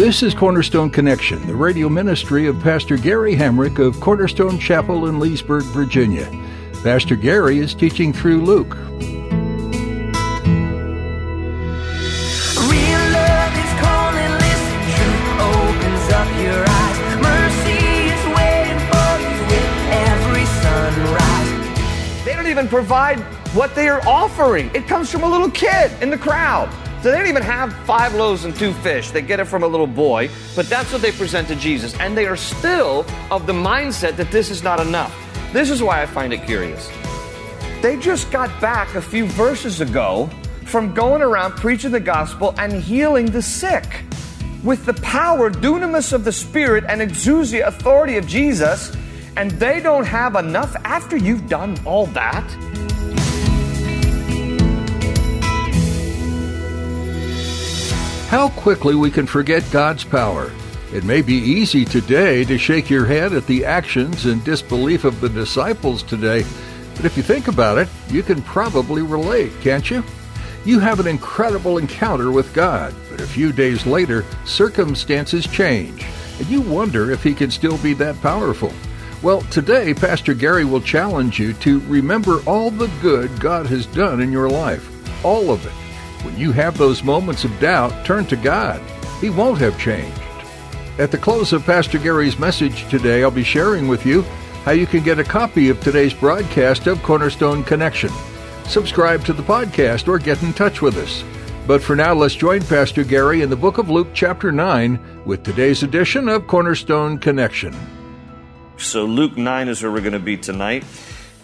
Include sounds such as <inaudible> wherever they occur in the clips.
This is Cornerstone Connection, the radio ministry of Pastor Gary Hamrick of Cornerstone Chapel in Leesburg, Virginia. Pastor Gary is teaching through Luke. They don't even provide what they are offering. It comes from a little kid in the crowd. So they don't even have five loaves and two fish. They get it from a little boy, but that's what they present to Jesus. And they are still of the mindset that this is not enough. This is why I find it curious. They just got back a few verses ago from going around preaching the gospel and healing the sick. With the power, dunamis of the Spirit, and exousia authority of Jesus, and they don't have enough after you've done all that? How quickly we can forget God's power. It may be easy today to shake your head at the actions and disbelief of the disciples today, but if you think about it, you can probably relate, can't you? You have an incredible encounter with God, but a few days later, circumstances change, and you wonder if He can still be that powerful. Well, today, Pastor Gary will challenge you to remember all the good God has done in your life. All of it. When you have those moments of doubt, turn to God. He won't have changed. At the close of Pastor Gary's message today, I'll be sharing with you how you can get a copy of today's broadcast of Cornerstone Connection. Subscribe to the podcast or get in touch with us. But for now, let's join Pastor Gary in the book of Luke, chapter 9, with today's edition of Cornerstone Connection. So, Luke 9 is where we're going to be tonight,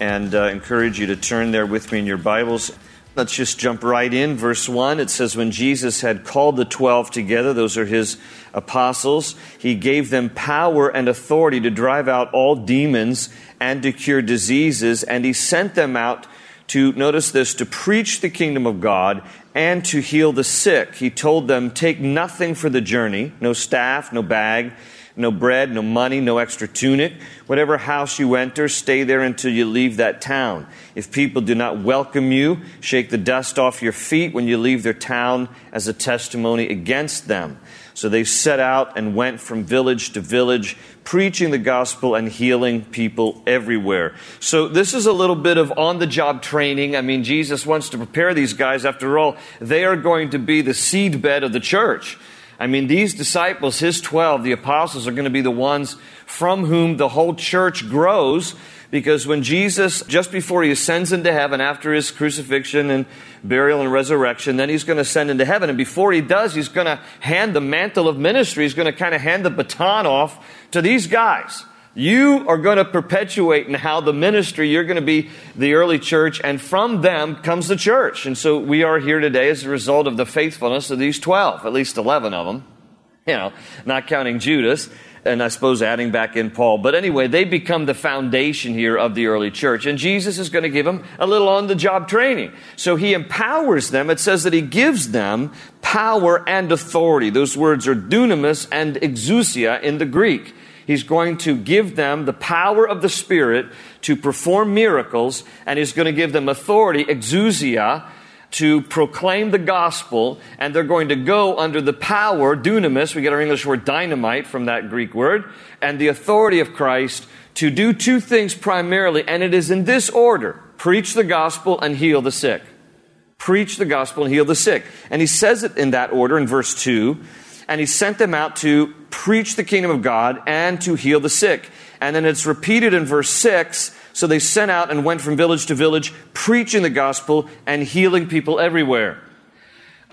and uh, encourage you to turn there with me in your Bibles. Let's just jump right in. Verse 1 it says, When Jesus had called the twelve together, those are his apostles, he gave them power and authority to drive out all demons and to cure diseases, and he sent them out to, notice this, to preach the kingdom of God and to heal the sick. He told them, Take nothing for the journey no staff, no bag no bread, no money, no extra tunic. Whatever house you enter, stay there until you leave that town. If people do not welcome you, shake the dust off your feet when you leave their town as a testimony against them. So they set out and went from village to village, preaching the gospel and healing people everywhere. So this is a little bit of on the job training. I mean, Jesus wants to prepare these guys. After all, they are going to be the seedbed of the church. I mean, these disciples, his 12, the apostles, are going to be the ones from whom the whole church grows because when Jesus, just before he ascends into heaven after his crucifixion and burial and resurrection, then he's going to ascend into heaven. And before he does, he's going to hand the mantle of ministry. He's going to kind of hand the baton off to these guys. You are going to perpetuate in how the ministry, you're going to be the early church, and from them comes the church. And so we are here today as a result of the faithfulness of these 12, at least 11 of them, you know, not counting Judas, and I suppose adding back in Paul. But anyway, they become the foundation here of the early church. And Jesus is going to give them a little on the job training. So he empowers them. It says that he gives them power and authority. Those words are dunamis and exousia in the Greek. He's going to give them the power of the Spirit to perform miracles, and He's going to give them authority, exousia, to proclaim the gospel, and they're going to go under the power, dunamis, we get our English word dynamite from that Greek word, and the authority of Christ to do two things primarily, and it is in this order preach the gospel and heal the sick. Preach the gospel and heal the sick. And he says it in that order in verse 2 and he sent them out to preach the kingdom of God and to heal the sick. And then it's repeated in verse 6. So they sent out and went from village to village, preaching the gospel and healing people everywhere.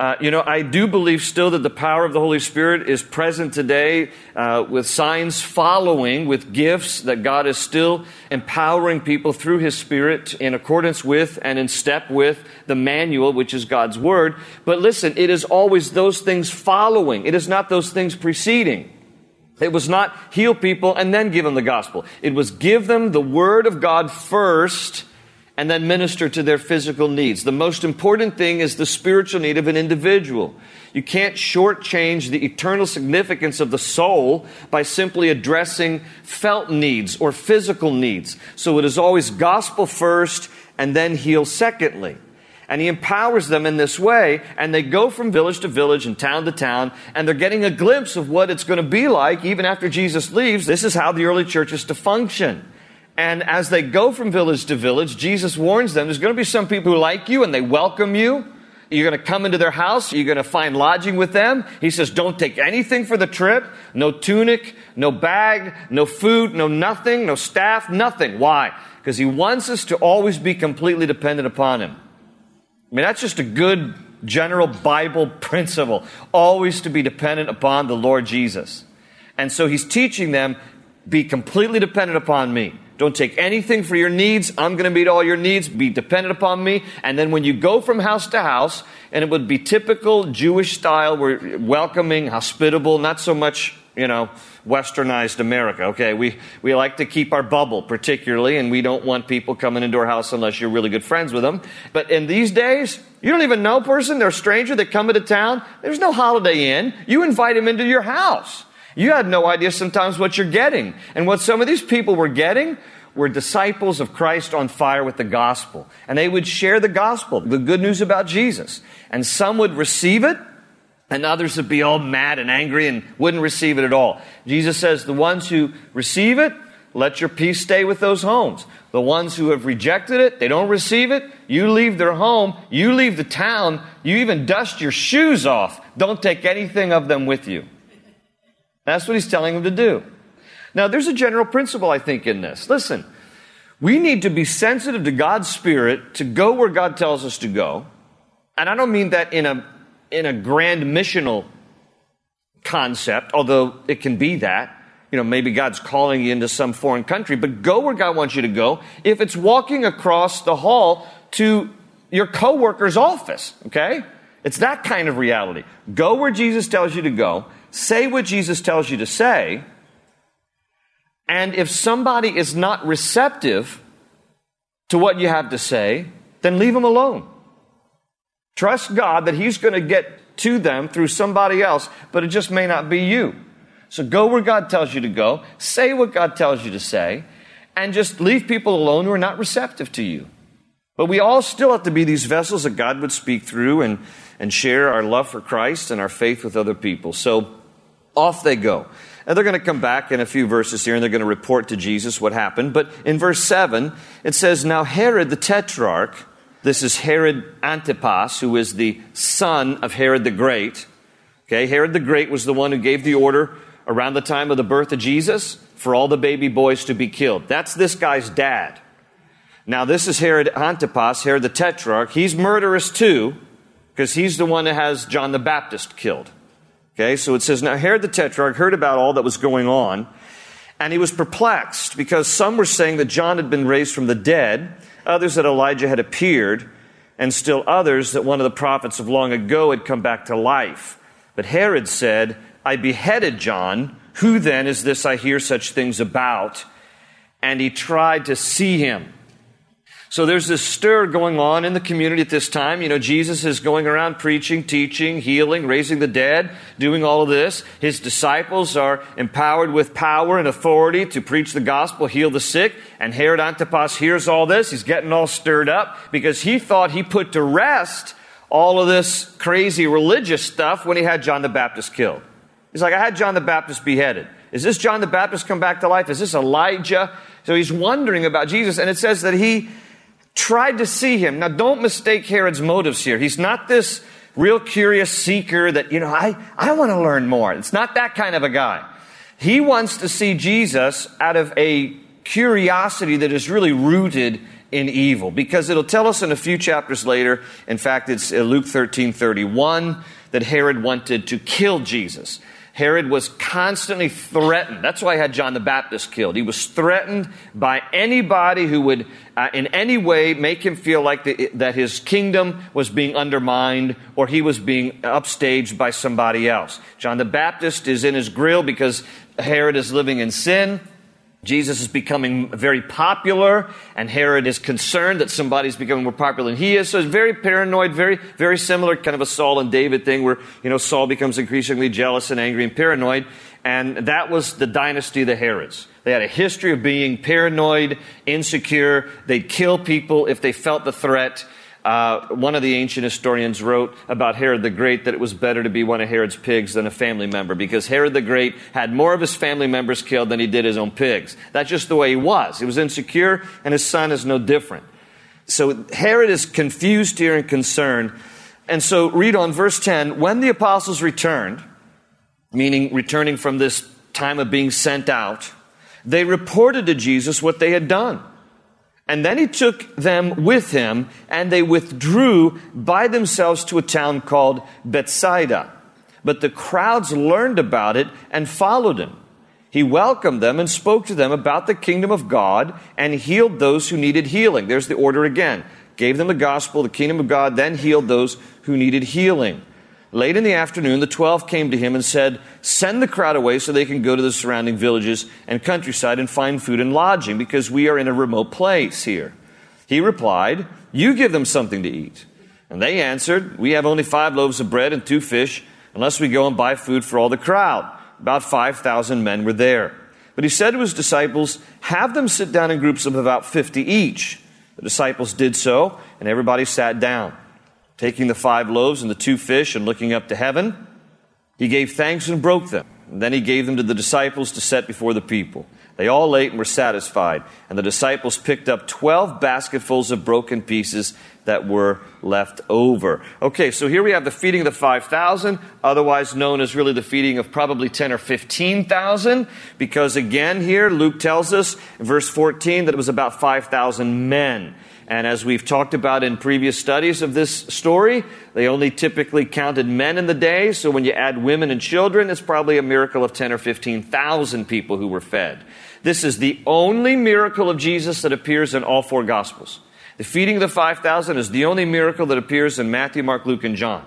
Uh, you know, I do believe still that the power of the Holy Spirit is present today uh, with signs following, with gifts that God is still empowering people through His Spirit in accordance with and in step with the manual, which is God's Word. But listen, it is always those things following, it is not those things preceding. It was not heal people and then give them the gospel. It was give them the Word of God first and then minister to their physical needs. The most important thing is the spiritual need of an individual. You can't shortchange the eternal significance of the soul by simply addressing felt needs or physical needs. So it is always gospel first and then heal secondly. And he empowers them in this way, and they go from village to village and town to town, and they're getting a glimpse of what it's going to be like even after Jesus leaves. This is how the early church is to function. And as they go from village to village, Jesus warns them there's going to be some people who like you and they welcome you. You're going to come into their house. You're going to find lodging with them. He says, don't take anything for the trip. No tunic, no bag, no food, no nothing, no staff, nothing. Why? Because he wants us to always be completely dependent upon him. I mean, that's just a good general Bible <laughs> principle. Always to be dependent upon the Lord Jesus. And so he's teaching them, be completely dependent upon me. Don't take anything for your needs. I'm going to meet all your needs. Be dependent upon me. And then when you go from house to house, and it would be typical Jewish style, we're welcoming, hospitable, not so much, you know, westernized America. Okay, we, we like to keep our bubble particularly, and we don't want people coming into our house unless you're really good friends with them. But in these days, you don't even know a person, they're a stranger, they come into town. There's no holiday inn. You invite them into your house. You had no idea sometimes what you're getting. And what some of these people were getting were disciples of Christ on fire with the gospel. And they would share the gospel, the good news about Jesus. And some would receive it, and others would be all mad and angry and wouldn't receive it at all. Jesus says, The ones who receive it, let your peace stay with those homes. The ones who have rejected it, they don't receive it, you leave their home, you leave the town, you even dust your shoes off. Don't take anything of them with you. That's what he's telling them to do. Now, there's a general principle, I think, in this. Listen, we need to be sensitive to God's Spirit to go where God tells us to go. And I don't mean that in a, in a grand missional concept, although it can be that. You know, maybe God's calling you into some foreign country, but go where God wants you to go. If it's walking across the hall to your coworker's office, okay? It's that kind of reality. Go where Jesus tells you to go say what Jesus tells you to say, and if somebody is not receptive to what you have to say, then leave them alone. Trust God that He's going to get to them through somebody else, but it just may not be you. So go where God tells you to go, say what God tells you to say, and just leave people alone who are not receptive to you. But we all still have to be these vessels that God would speak through and, and share our love for Christ and our faith with other people. So off they go. And they're going to come back in a few verses here and they're going to report to Jesus what happened. But in verse 7, it says, Now Herod the Tetrarch, this is Herod Antipas, who is the son of Herod the Great. Okay, Herod the Great was the one who gave the order around the time of the birth of Jesus for all the baby boys to be killed. That's this guy's dad. Now, this is Herod Antipas, Herod the Tetrarch. He's murderous too, because he's the one that has John the Baptist killed. Okay, so it says, Now Herod the Tetrarch heard about all that was going on, and he was perplexed because some were saying that John had been raised from the dead, others that Elijah had appeared, and still others that one of the prophets of long ago had come back to life. But Herod said, I beheaded John. Who then is this I hear such things about? And he tried to see him so there's this stir going on in the community at this time. You know, Jesus is going around preaching, teaching, healing, raising the dead, doing all of this. His disciples are empowered with power and authority to preach the gospel, heal the sick. And Herod Antipas hears all this. He's getting all stirred up because he thought he put to rest all of this crazy religious stuff when he had John the Baptist killed. He's like, I had John the Baptist beheaded. Is this John the Baptist come back to life? Is this Elijah? So he's wondering about Jesus. And it says that he tried to see him. Now, don't mistake Herod's motives here. He's not this real curious seeker that, you know, I, I want to learn more. It's not that kind of a guy. He wants to see Jesus out of a curiosity that is really rooted in evil because it'll tell us in a few chapters later, in fact, it's uh, Luke 13 31, that Herod wanted to kill Jesus. Herod was constantly threatened. That's why he had John the Baptist killed. He was threatened by anybody who would, uh, in any way, make him feel like the, that his kingdom was being undermined or he was being upstaged by somebody else. John the Baptist is in his grill because Herod is living in sin. Jesus is becoming very popular, and Herod is concerned that somebody's becoming more popular than he is. So it's very paranoid, very, very similar, kind of a Saul and David thing where, you know, Saul becomes increasingly jealous and angry and paranoid. And that was the dynasty of the Herods. They had a history of being paranoid, insecure. They'd kill people if they felt the threat. Uh, one of the ancient historians wrote about Herod the Great that it was better to be one of Herod's pigs than a family member because Herod the Great had more of his family members killed than he did his own pigs. That's just the way he was. He was insecure, and his son is no different. So Herod is confused here and concerned. And so read on verse 10 when the apostles returned, meaning returning from this time of being sent out, they reported to Jesus what they had done. And then he took them with him, and they withdrew by themselves to a town called Bethsaida. But the crowds learned about it and followed him. He welcomed them and spoke to them about the kingdom of God and healed those who needed healing. There's the order again. Gave them the gospel, the kingdom of God, then healed those who needed healing. Late in the afternoon, the twelve came to him and said, Send the crowd away so they can go to the surrounding villages and countryside and find food and lodging, because we are in a remote place here. He replied, You give them something to eat. And they answered, We have only five loaves of bread and two fish, unless we go and buy food for all the crowd. About 5,000 men were there. But he said to his disciples, Have them sit down in groups of about 50 each. The disciples did so, and everybody sat down. Taking the five loaves and the two fish and looking up to heaven, he gave thanks and broke them. And then he gave them to the disciples to set before the people. They all ate and were satisfied. And the disciples picked up 12 basketfuls of broken pieces that were left over. Okay, so here we have the feeding of the 5,000, otherwise known as really the feeding of probably 10 or 15,000, because again here Luke tells us in verse 14 that it was about 5,000 men. And as we've talked about in previous studies of this story, they only typically counted men in the day. So when you add women and children, it's probably a miracle of 10 or 15,000 people who were fed. This is the only miracle of Jesus that appears in all four Gospels. The feeding of the 5,000 is the only miracle that appears in Matthew, Mark, Luke, and John.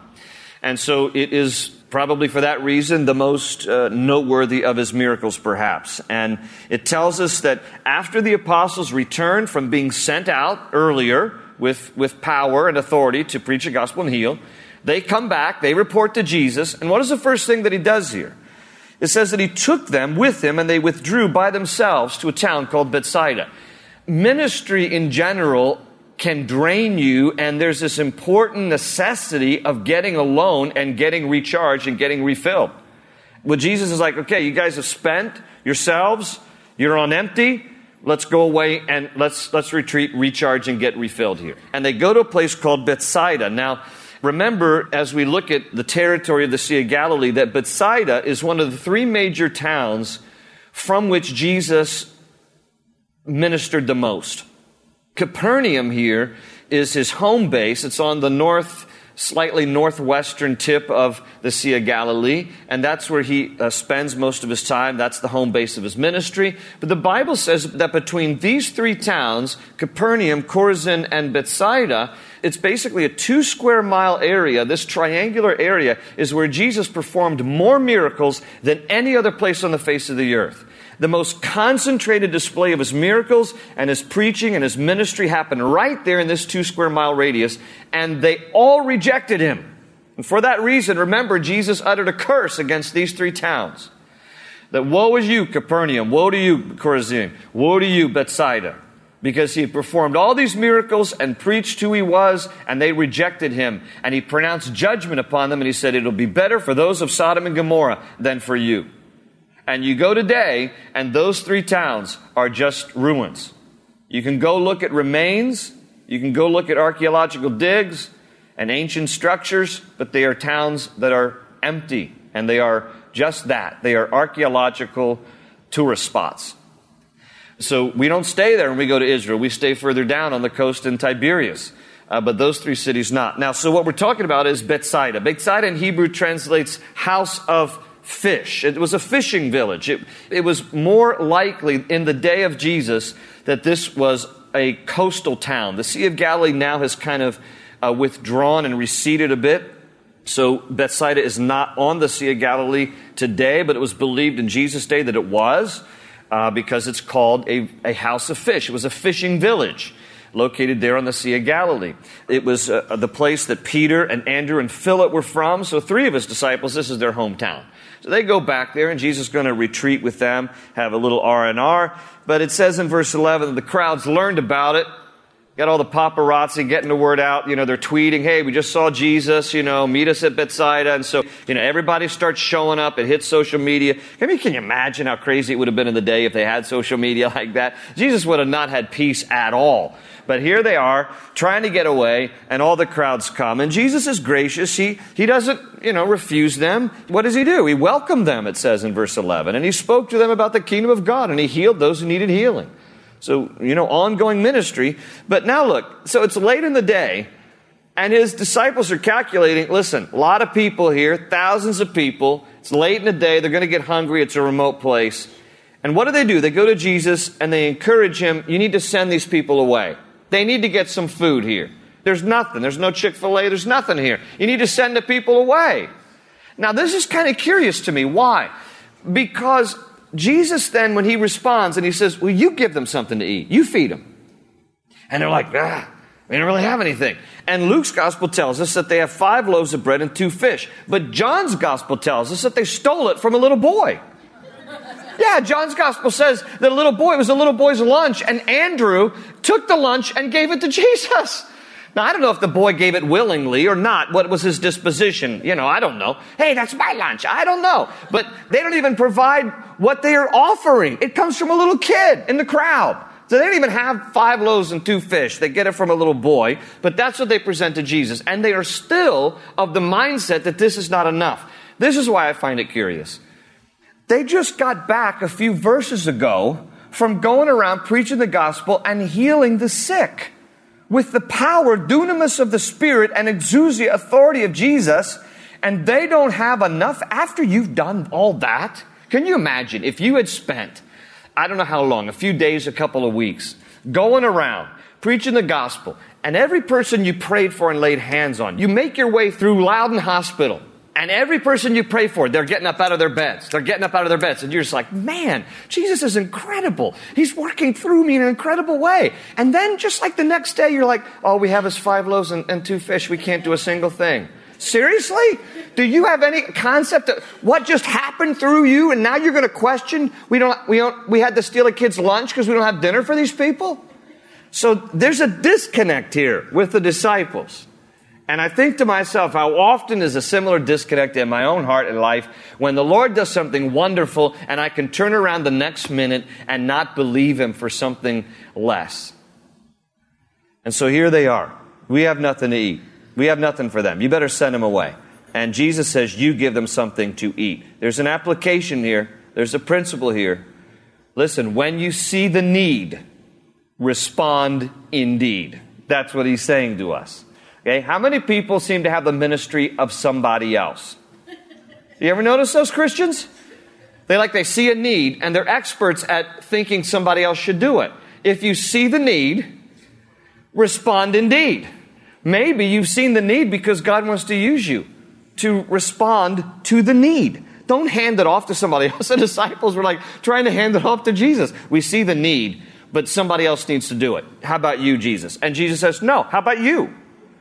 And so it is probably for that reason the most uh, noteworthy of his miracles, perhaps. And it tells us that after the apostles returned from being sent out earlier with, with power and authority to preach the gospel and heal, they come back, they report to Jesus, and what is the first thing that he does here? It says that he took them with him and they withdrew by themselves to a town called Bethsaida. Ministry in general can drain you, and there's this important necessity of getting alone and getting recharged and getting refilled. Well, Jesus is like, okay, you guys have spent yourselves, you're on empty, let's go away and let's, let's retreat, recharge, and get refilled here. And they go to a place called Bethsaida. Now, remember, as we look at the territory of the Sea of Galilee, that Bethsaida is one of the three major towns from which Jesus ministered the most. Capernaum here is his home base. It's on the north, slightly northwestern tip of the Sea of Galilee, and that's where he uh, spends most of his time. That's the home base of his ministry. But the Bible says that between these three towns, Capernaum, Chorazin, and Bethsaida, it's basically a two square mile area. This triangular area is where Jesus performed more miracles than any other place on the face of the earth the most concentrated display of his miracles and his preaching and his ministry happened right there in this two square mile radius, and they all rejected him. And for that reason, remember, Jesus uttered a curse against these three towns. That woe is you, Capernaum, woe to you, Chorazin, woe to you, Bethsaida. Because he performed all these miracles and preached who he was, and they rejected him. And he pronounced judgment upon them, and he said, It'll be better for those of Sodom and Gomorrah than for you. And you go today, and those three towns are just ruins. You can go look at remains, you can go look at archaeological digs and ancient structures, but they are towns that are empty, and they are just that. They are archaeological tourist spots. So we don't stay there when we go to Israel. We stay further down on the coast in Tiberias. Uh, but those three cities not. Now, so what we're talking about is Bethsaida. Bethsaida in Hebrew translates house of fish. It was a fishing village. It, it was more likely in the day of Jesus that this was a coastal town. The Sea of Galilee now has kind of uh, withdrawn and receded a bit. So Bethsaida is not on the Sea of Galilee today, but it was believed in Jesus' day that it was uh, because it's called a, a house of fish. It was a fishing village located there on the Sea of Galilee. It was uh, the place that Peter and Andrew and Philip were from. So three of his disciples, this is their hometown. So they go back there, and Jesus is going to retreat with them, have a little R and R. But it says in verse 11 that the crowds learned about it. Got all the paparazzi getting the word out. You know, they're tweeting, hey, we just saw Jesus, you know, meet us at Bethsaida. And so, you know, everybody starts showing up. It hits social media. I mean, can you imagine how crazy it would have been in the day if they had social media <laughs> like that? Jesus would have not had peace at all. But here they are trying to get away and all the crowds come. And Jesus is gracious. He, he doesn't, you know, refuse them. What does he do? He welcomed them, it says in verse 11. And he spoke to them about the kingdom of God and he healed those who needed healing. So, you know, ongoing ministry. But now look, so it's late in the day and his disciples are calculating, listen, a lot of people here, thousands of people. It's late in the day. They're going to get hungry. It's a remote place. And what do they do? They go to Jesus and they encourage him, you need to send these people away. They need to get some food here. There's nothing. There's no Chick fil A. There's nothing here. You need to send the people away. Now, this is kind of curious to me. Why? Because Jesus then, when he responds and he says, Well, you give them something to eat, you feed them. And they're like, Ah, we don't really have anything. And Luke's gospel tells us that they have five loaves of bread and two fish. But John's gospel tells us that they stole it from a little boy. Yeah, John's gospel says that a little boy, it was a little boy's lunch, and Andrew took the lunch and gave it to <laughs> Jesus. Now, I don't know if the boy gave it willingly or not. What was his disposition? You know, I don't know. Hey, that's my lunch. I don't know. But they don't even provide what they are offering. It comes from a little kid in the crowd. So they don't even have five loaves and two fish. They get it from a little boy, but that's what they present to Jesus. And they are still of the mindset that this is not enough. This is why I find it curious. They just got back a few verses ago from going around preaching the gospel and healing the sick with the power, dunamis of the Spirit and exousia authority of Jesus, and they don't have enough after you've done all that. Can you imagine if you had spent, I don't know how long, a few days, a couple of weeks, going around preaching the gospel, and every person you prayed for and laid hands on, you make your way through Loudoun Hospital, and every person you pray for, they're getting up out of their beds. They're getting up out of their beds. And you're just like, man, Jesus is incredible. He's working through me in an incredible way. And then just like the next day, you're like, all we have is five loaves and, and two fish. We can't do a single thing. Seriously? Do you have any concept of what just happened through you and now you're going to question we don't, we don't, we had to steal a kid's lunch because we don't have dinner for these people? So there's a disconnect here with the disciples. And I think to myself, how often is a similar disconnect in my own heart and life when the Lord does something wonderful and I can turn around the next minute and not believe Him for something less. And so here they are. We have nothing to eat. We have nothing for them. You better send them away. And Jesus says, You give them something to eat. There's an application here, there's a principle here. Listen, when you see the need, respond indeed. That's what He's saying to us. Okay, how many people seem to have the ministry of somebody else? You ever notice those Christians? They like they see a need and they're experts at thinking somebody else should do it. If you see the need, respond indeed. Maybe you've seen the need because God wants to use you to respond to the need. Don't hand it off to somebody <laughs> else. The disciples were like trying to hand it off to Jesus. We see the need, but somebody else needs to do it. How about you, Jesus? And Jesus says, No, how about you?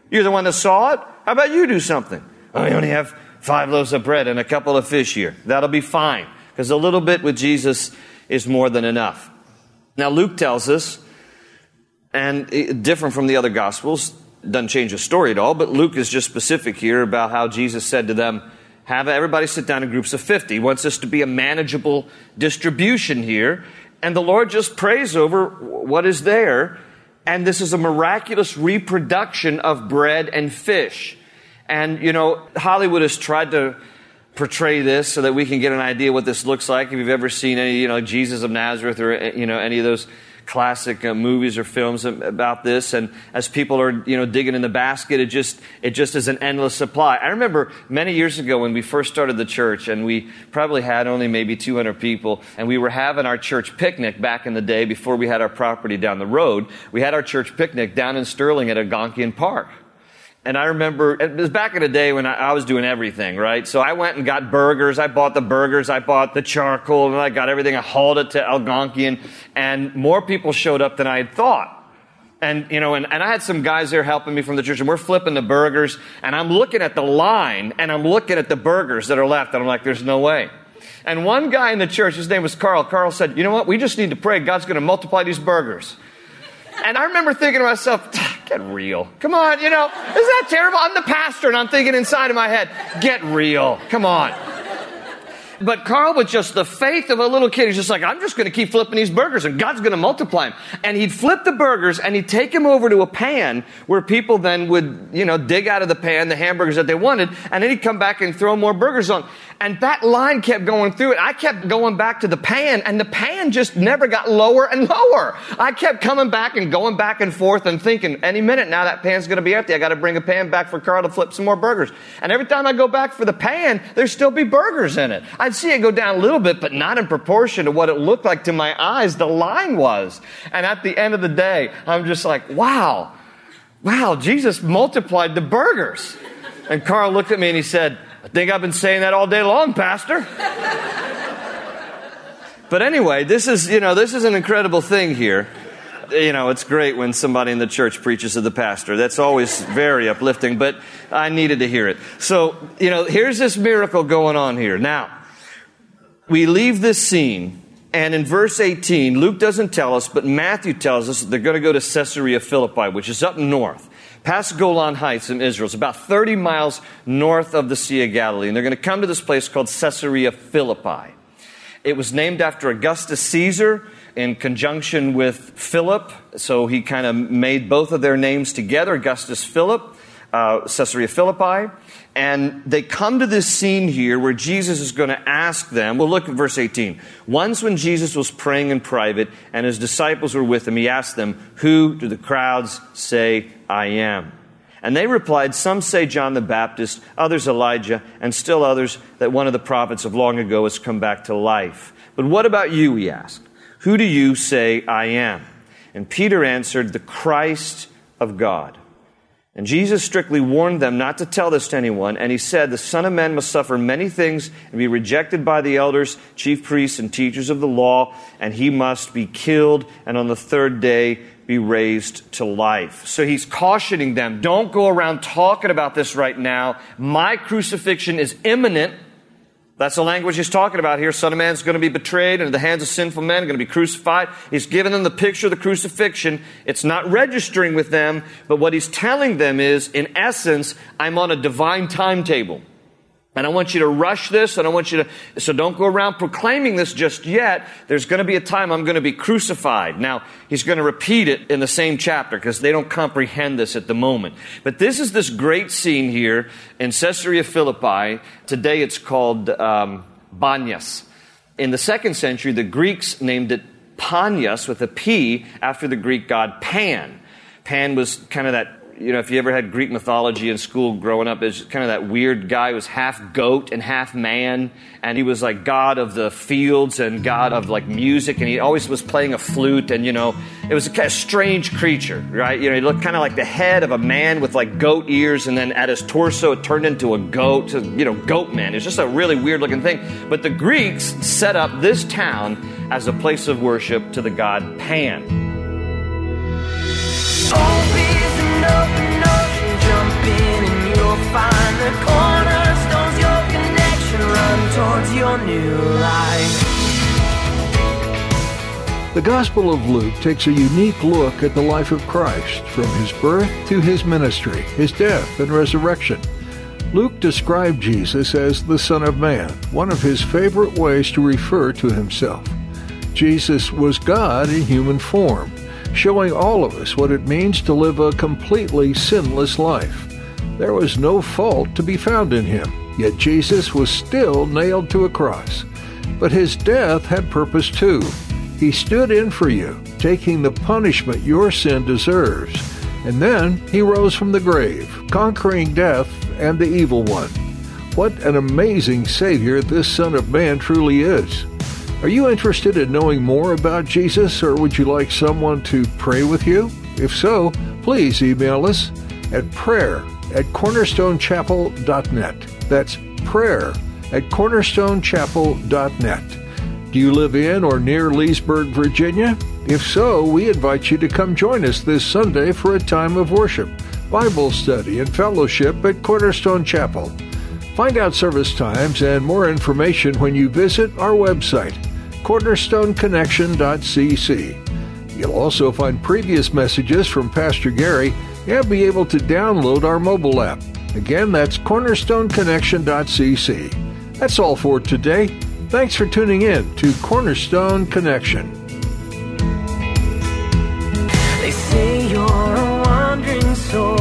You're the one that saw it. How about you do something? Oh, we only have five loaves of bread and a couple of fish here. That'll be fine. Because a little bit with Jesus is more than enough. Now, Luke tells us, and different from the other Gospels, doesn't change the story at all, but Luke is just specific here about how Jesus said to them, have everybody sit down in groups of 50. He wants this to be a manageable distribution here. And the Lord just prays over what is there and this is a miraculous reproduction of bread and fish. And, you know, Hollywood has tried to portray this so that we can get an idea what this looks like. If you've ever seen any, you know, Jesus of Nazareth or, you know, any of those classic uh, movies or films about this. And as people are you know digging in the basket it just it just is an endless supply. I remember many years ago when we first started the church and we probably had only maybe 200 people and we were having our church picnic back in the day before we had our property down the road. We had our church picnic down in sterling at algonkian park and I remember it was back in the day when I, I, was doing everything, right? So I went and got burgers. I bought the burgers. I bought the charcoal and I got everything. I hauled it to Algonkian and more people showed up than I had thought. And, you know, and, and I had some guys there helping me from the church and we're flipping the burgers and I'm looking at the line and I'm looking at the burgers that are left and I'm like, there's no way. And one guy in the church, his name was Carl, Carl said, you know what? We just need to pray. God's going to multiply these burgers. And I remember thinking to myself, get real. Come on, you know, is that terrible? I'm the pastor and I'm thinking inside of my head, get real. Come on. But Carl, with just the faith of a little kid, he's just like, I'm just going to keep flipping these burgers and God's going to multiply them. And he'd flip the burgers and he'd take them over to a pan where people then would, you know, dig out of the pan the hamburgers that they wanted. And then he'd come back and throw more burgers on. And that line kept going through it. I kept going back to the pan and the pan just never got lower and lower. I kept coming back and going back and forth and thinking, any minute now that pan's going to be empty. I got to bring a pan back for Carl to flip some more burgers. And every time I go back for the pan, there still be burgers in it. I'd see it go down a little bit, but not in proportion to what it looked like to my eyes the line was. And at the end of the day, I'm just like, wow, wow, Jesus multiplied the burgers. And Carl looked at me and he said, I think I've been saying that all day long, Pastor. but anyway, this is, you know, this is an incredible thing here. You know, it's great when somebody in the church preaches to the pastor. That's always very uplifting, but I needed to hear it. So, you know, here's this miracle going on here. Now, we leave this scene, and in verse 18, Luke doesn't tell us, but Matthew tells us that they're going to go to Caesarea Philippi, which is up north past Golan Heights in Israel. It's about 30 miles north of the Sea of Galilee. And they're going to come to this place called Caesarea Philippi. It was named after Augustus Caesar in conjunction with Philip. So he kind of made both of their names together, Augustus Philip, uh, Caesarea Philippi. And they come to this scene here where Jesus is going to ask them. Well, look at verse 18. Once when Jesus was praying in private and his disciples were with him, he asked them, Who do the crowds say I am? And they replied, Some say John the Baptist, others Elijah, and still others that one of the prophets of long ago has come back to life. But what about you? He asked. Who do you say I am? And Peter answered, The Christ of God. And Jesus strictly warned them not to tell this to anyone, and he said, The Son of Man must suffer many things and be rejected by the elders, chief priests, and teachers of the law, and he must be killed, and on the third day be raised to life. So he's cautioning them, don't go around talking about this right now. My crucifixion is imminent. That's the language he's talking about here. Son of Man is going to be betrayed into the hands of sinful men, going to be crucified. He's given them the picture of the crucifixion. It's not registering with them, but what he's telling them is, in essence, I'm on a divine timetable. And I want you to rush this, and I want you to, so don't go around proclaiming this just yet. There's going to be a time I'm going to be crucified. Now, he's going to repeat it in the same chapter because they don't comprehend this at the moment. But this is this great scene here in Caesarea Philippi. Today it's called um, Banyas. In the second century, the Greeks named it Panias with a P after the Greek god Pan. Pan was kind of that you know, if you ever had Greek mythology in school growing up, it's kind of that weird guy who was half goat and half man, and he was like god of the fields and god of like music, and he always was playing a flute, and you know, it was a kind of strange creature, right? You know, he looked kind of like the head of a man with like goat ears, and then at his torso it turned into a goat, you know, goat man. It's just a really weird looking thing. But the Greeks set up this town as a place of worship to the god Pan. The Gospel of Luke takes a unique look at the life of Christ, from his birth to his ministry, his death and resurrection. Luke described Jesus as the Son of Man, one of his favorite ways to refer to himself. Jesus was God in human form, showing all of us what it means to live a completely sinless life. There was no fault to be found in him. Yet Jesus was still nailed to a cross. But his death had purpose too. He stood in for you, taking the punishment your sin deserves. And then he rose from the grave, conquering death and the evil one. What an amazing Savior this Son of Man truly is. Are you interested in knowing more about Jesus, or would you like someone to pray with you? If so, please email us at prayer at cornerstonechapel.net. That's prayer at cornerstonechapel.net. Do you live in or near Leesburg, Virginia? If so, we invite you to come join us this Sunday for a time of worship, Bible study, and fellowship at Cornerstone Chapel. Find out service times and more information when you visit our website, cornerstoneconnection.cc. You'll also find previous messages from Pastor Gary and be able to download our mobile app. Again, that's cornerstoneconnection.cc. That's all for today. Thanks for tuning in to Cornerstone Connection. They say you're a wandering soul,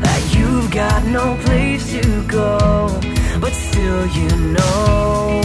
that you've got no place to go, but still you know